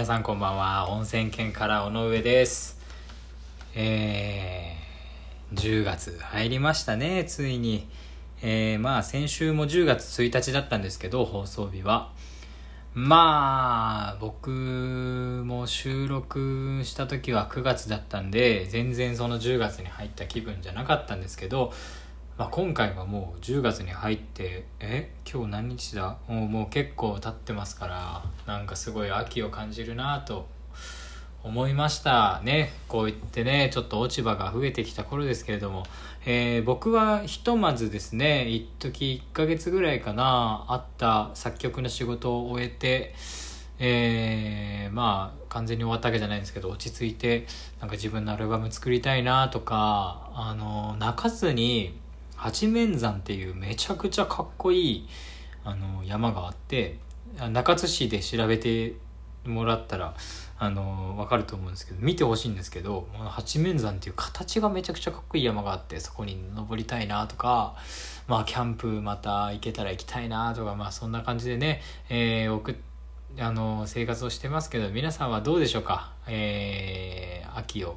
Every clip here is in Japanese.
皆さんこんばんは。温泉県から尾上です。えー、10月入りましたね。ついに。えー、まあ先週も10月1日だったんですけど放送日は。まあ僕も収録した時は9月だったんで全然その10月に入った気分じゃなかったんですけどまあ、今回はもう10月に入ってえ今日何日だ？もうもう結構経ってますからなんかすごい秋を感じるなと思いました。ねこう言ってねちょっと落ち葉が増えてきた頃ですけれども、えー、僕はひとまずですね一時1ヶ月ぐらいかなあった作曲の仕事を終えてえー、まあ完全に終わったわけじゃないんですけど落ち着いてなんか自分のアルバム作りたいなとかあの泣かずに八面山っていうめちゃくちゃかっこいいあの山があって中津市で調べてもらったらあの分かると思うんですけど見てほしいんですけど八面山っていう形がめちゃくちゃかっこいい山があってそこに登りたいなとかまあキャンプまた行けたら行きたいなとかまあそんな感じでね、えー、送あの生活をしてますけど皆さんはどうでしょうか、えー、秋を。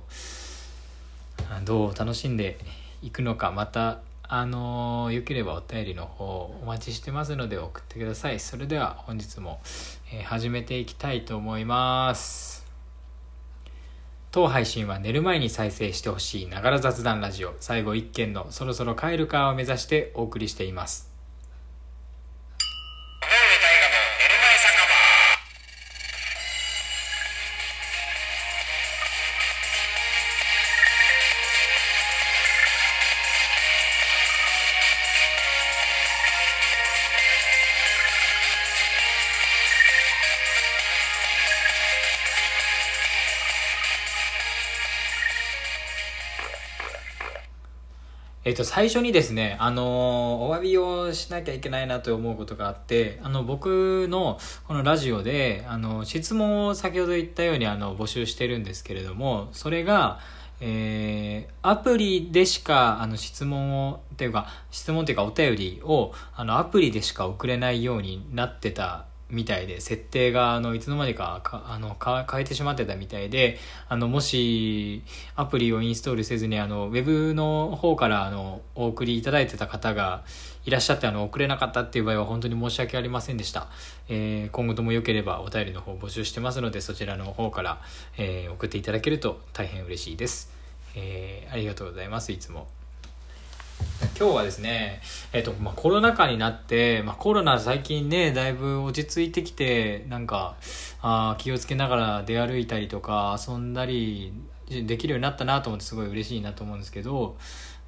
どう？楽しんでいくのかまたあのよければお便りの方お待ちしてますので送ってください。それでは本日も、えー、始めていきたいと思います。当配信は寝る前に再生してほしいながら雑談ラジオ。最後1件のそろそろ帰るかを目指してお送りしています。えっと、最初にですね、あのお詫びをしなきゃいけないなと思うことがあって、あの、僕のこのラジオで、あの、質問を先ほど言ったように、あの、募集してるんですけれども、それが、えー、アプリでしか、あの、質問を、っていうか、質問っていうかお便りを、あの、アプリでしか送れないようになってたみたいで設定があのいつの間にかあの変えてしまってたみたいであのもしアプリをインストールせずにあのウェブの方からあのお送りいただいてた方がいらっしゃってあの送れなかったっていう場合は本当に申し訳ありませんでした、えー、今後ともよければお便りの方募集してますのでそちらの方から、えー、送っていただけると大変嬉しいです、えー、ありがとうございますいつも。今日はですね、えっ、と、まあ、コロナ禍になって、まあ、コロナ最近ね、だいぶ落ち着いてきて、なんか、あ気をつけながら出歩いたりとか、遊んだりできるようになったなと思ってすごい嬉しいなと思うんですけど、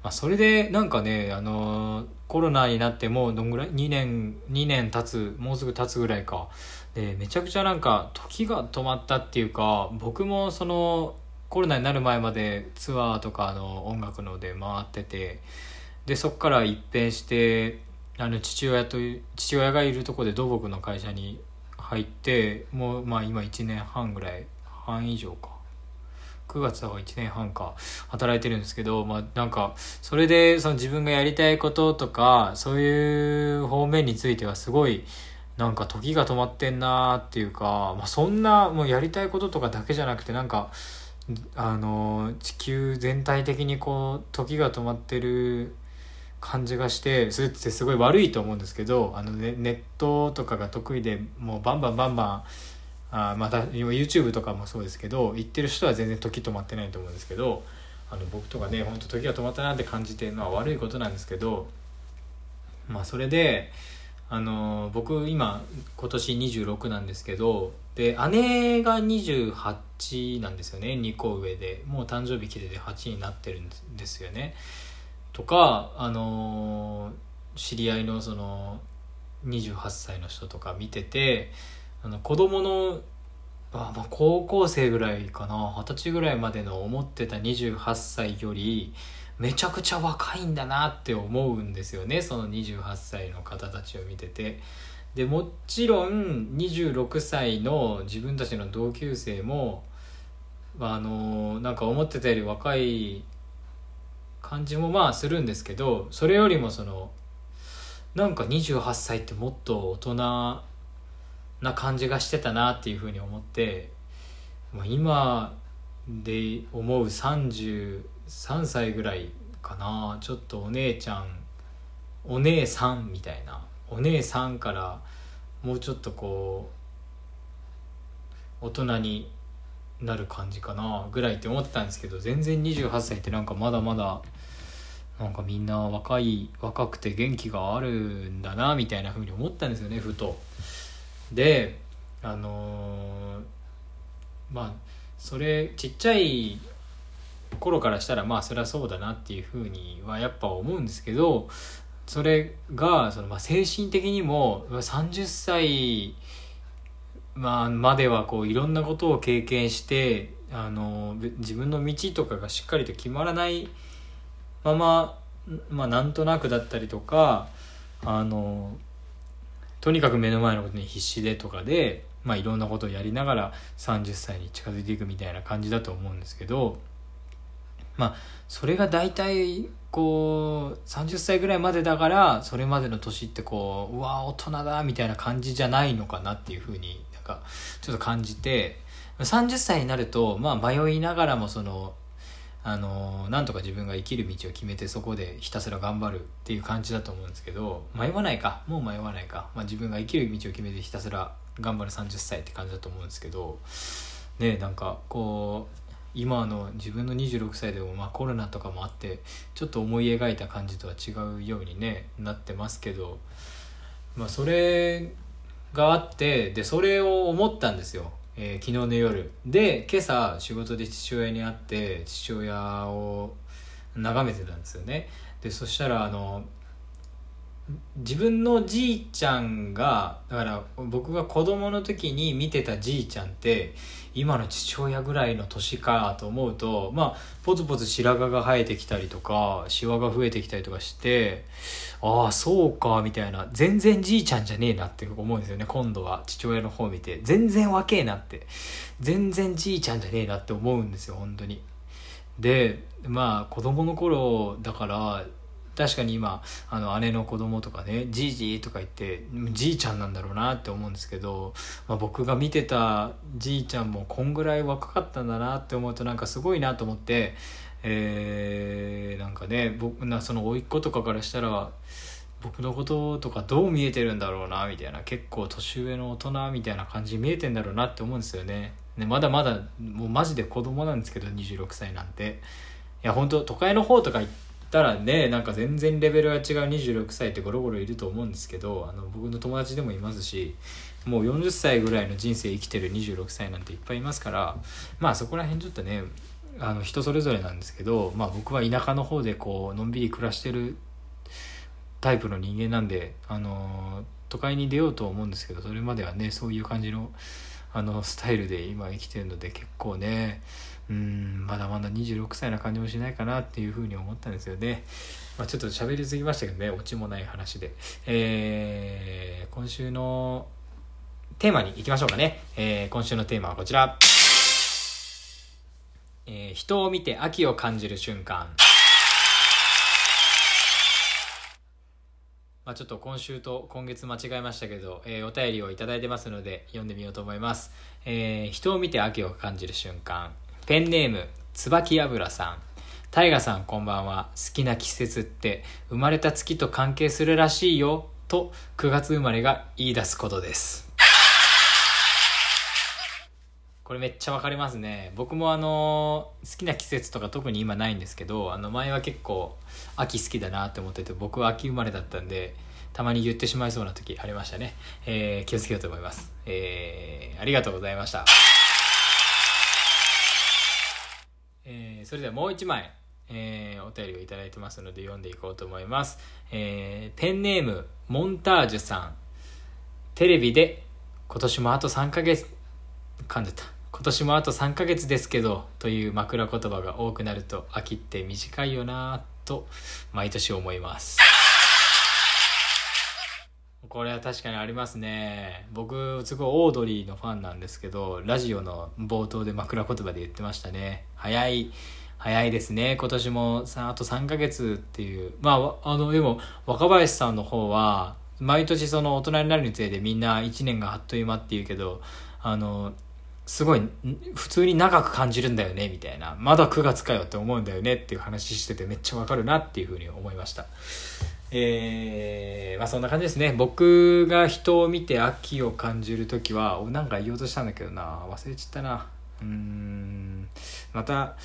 まあ、それでなんかね、あのコロナになってもうどんぐらい ?2 年、2年経つ、もうすぐ経つぐらいか。で、めちゃくちゃなんか時が止まったっていうか、僕もその、コロナになる前までツアーとかの音楽ので回ってて、でそこから一変してあの父親と父親がいるとこで土木の会社に入ってもうまあ今1年半ぐらい半以上か。9月だか1年半か働いてるんですけど、まあ、なんかそれでその自分がやりたいこととかそういう方面についてはすごいなんか時が止まってんなーっていうか、まあ、そんなもうやりたいこととかだけじゃなくてなんかあの地球全体的にこう時が止まってる感じがしてそれってすごい悪いと思うんですけどあの、ね、ネットとかが得意でもうバンバンバンバンあまた YouTube とかもそうですけど言ってる人は全然時止まってないと思うんですけどあの僕とかね本当時が止まったなって感じてるのは悪いことなんですけどまあそれであの僕今今年26なんですけどで姉が28なんですよね2個上でもう誕生日切れて8になってるんですよね。とかあの知り合いのその28歳の人とか見ててあの子供のあまあ高校生ぐらいかな二十歳ぐらいまでの思ってた28歳よりめちゃくちゃ若いんだなって思うんですよねその28歳の方たちを見てて。でもちろん26歳の自分たちの同級生もあのなんか思ってたより若い感じもまあするんですけどそれよりもそのなんか28歳ってもっと大人な感じがしてたなっていうふうに思ってま、今で思う33歳ぐらいかなちょっとお姉ちゃんお姉さんみたいなお姉さんからもうちょっとこう大人になる感じかなぐらいって思ってたんですけど全然28歳ってなんかまだまだなんかみんな若い若くて元気があるんだなみたいな風に思ったんですよねふと。であのー、まあそれちっちゃい頃からしたらまあそれはそうだなっていうふうにはやっぱ思うんですけどそれがそのまあ精神的にも30歳まあ、まではこういろんなことを経験してあの自分の道とかがしっかりと決まらないまま、まあ、なんとなくだったりとかあのとにかく目の前のことに必死でとかで、まあ、いろんなことをやりながら30歳に近づいていくみたいな感じだと思うんですけどまあそれが大体こう30歳ぐらいまでだからそれまでの年ってこううわ大人だみたいな感じじゃないのかなっていうふうにかちょっと感じて30歳になると、まあ、迷いながらもそのあのなんとか自分が生きる道を決めてそこでひたすら頑張るっていう感じだと思うんですけど迷わないかもう迷わないか、まあ、自分が生きる道を決めてひたすら頑張る30歳って感じだと思うんですけどねなんかこう今の自分の26歳でも、まあ、コロナとかもあってちょっと思い描いた感じとは違うようにねなってますけど、まあ、それがあってでそれを思ったんですよ、えー、昨日の夜。で今朝仕事で父親に会って父親を眺めてたんですよね。でそしたらあの自分のじいちゃんがだから僕が子供の時に見てたじいちゃんって今の父親ぐらいの年かと思うとまあポツポツ白髪が生えてきたりとかシワが増えてきたりとかしてああそうかみたいな。全然じいちゃんじゃねえなって思うんですよね今度は父親の方見て。全然若えなって。全然じいちゃんじゃねえなって思うんですよ本当に。でまあ子供の頃だから確かに今あの姉の子供とかね「じいじい」とか言ってじいちゃんなんだろうなって思うんですけど、まあ、僕が見てたじいちゃんもこんぐらい若かったんだなって思うとなんかすごいなと思って、えー、なんかね僕なその甥っ子とかからしたら僕のこととかどう見えてるんだろうなみたいな結構年上の大人みたいな感じ見えてんだろうなって思うんですよね。ねまだまだもうマジで子供なんですけど26歳なんて。いや本当都会の方とか行ったらねなんか全然レベルが違う26歳ってゴロゴロいると思うんですけどあの僕の友達でもいますしもう40歳ぐらいの人生生きてる26歳なんていっぱいいますからまあそこら辺ちょっとねあの人それぞれなんですけど、まあ、僕は田舎の方でこうのんびり暮らしてるタイプの人間なんで、あの都会に出ようと思うんですけどそれまではねそういう感じのあのスタイルで今生きてるので結構ねうんまだまだ26歳な感じもしないかなっていうふうに思ったんですよね。まあ、ちょっと喋りすぎましたけどねオチもない話で、えー、今週のテーマに行きましょうかね、えー、今週のテーマはこちら、えー、人を見て秋を感じる瞬間。まあ、ちょっと今週と今月間違えましたけど、えー、お便りをいただいてますので読んでみようと思います、えー、人を見て秋を感じる瞬間。ペンネーム椿油さん。大河さんこんばんは。好きな季節って生まれた月と関係するらしいよと9月生まれが言い出すことです。これめっちゃわかりますね。僕もあの好きな季節とか特に今ないんですけどあの前は結構秋好きだなって思ってて僕は秋生まれだったんでたまに言ってしまいそうな時ありましたね、えー、気をつけようと思います、えー、ありがとうございましたえー、それではもう一枚、えー、お便りをいただいてますので読んでいこうと思います、えー、ペンネームモンタージュさん。テレビで今年もあと3ヶ月噛んでた。今年もあと3ヶ月ですけどという枕言葉が多くなると秋って短いよなと毎年思います。これは確かにありますね。僕すごいオードリーのファンなんですけどラジオの冒頭で枕言葉で言ってましたね。早い早いですね。今年もさあと3ヶ月っていう。まああのでも若林さんの方は毎年その大人になるにつれてみんな1年があっという間っていうけどあのすごい普通に長く感じるんだよねみたいな。まだ9月かよって思うんだよねっていう話しててめっちゃわかるなっていうふうに思いました。えー、まあそんな感じですね。僕が人を見て秋を感じる時はなんか言おうとしたんだけどな。忘れちゃったな。うん。また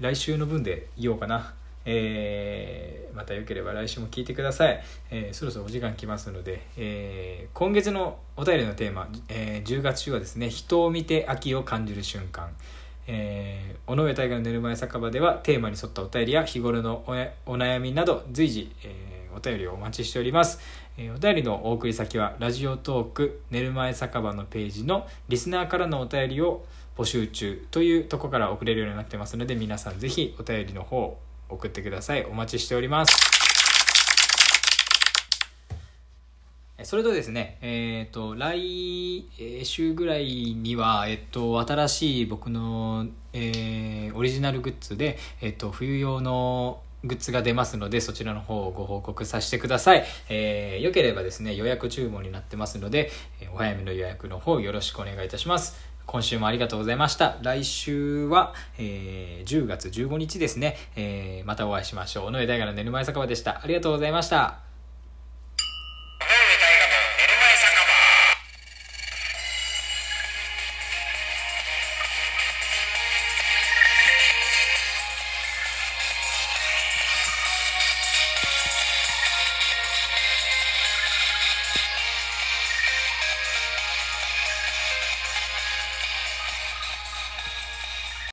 来週の分で言おうかな。えー、またよければ来週も聞いてください、えー、そろそろお時間来ますので、えー、今月のお便りのテーマ、え10月中はですね人を見て秋を感じる瞬間。えー、尾上大河の寝る前酒場ではテーマに沿ったお便りや日頃のお悩みなど随時、えー、お便りをお待ちしております、えー、お便りのお送り先はラジオトーク寝る前酒場のページのリスナーからのお便りを募集中というとこから送れるようになってますので皆さんぜひお便りの方送ってください。お待ちしております。それとですね、えっ、ー、と、来週ぐらいには、えっ、と、新しい僕の、えー、オリジナルグッズで、えっ、と、冬用のグッズが出ますので、そちらの方をご報告させてください。えー、よければですね、予約注文になってますので、お早めの予約の方よろしくお願いいたします。今週もありがとうございました。来週は、えー、10月15日ですね、えー、またお会いしましょう。尾上大河の寝る前酒場でした。ありがとうございました。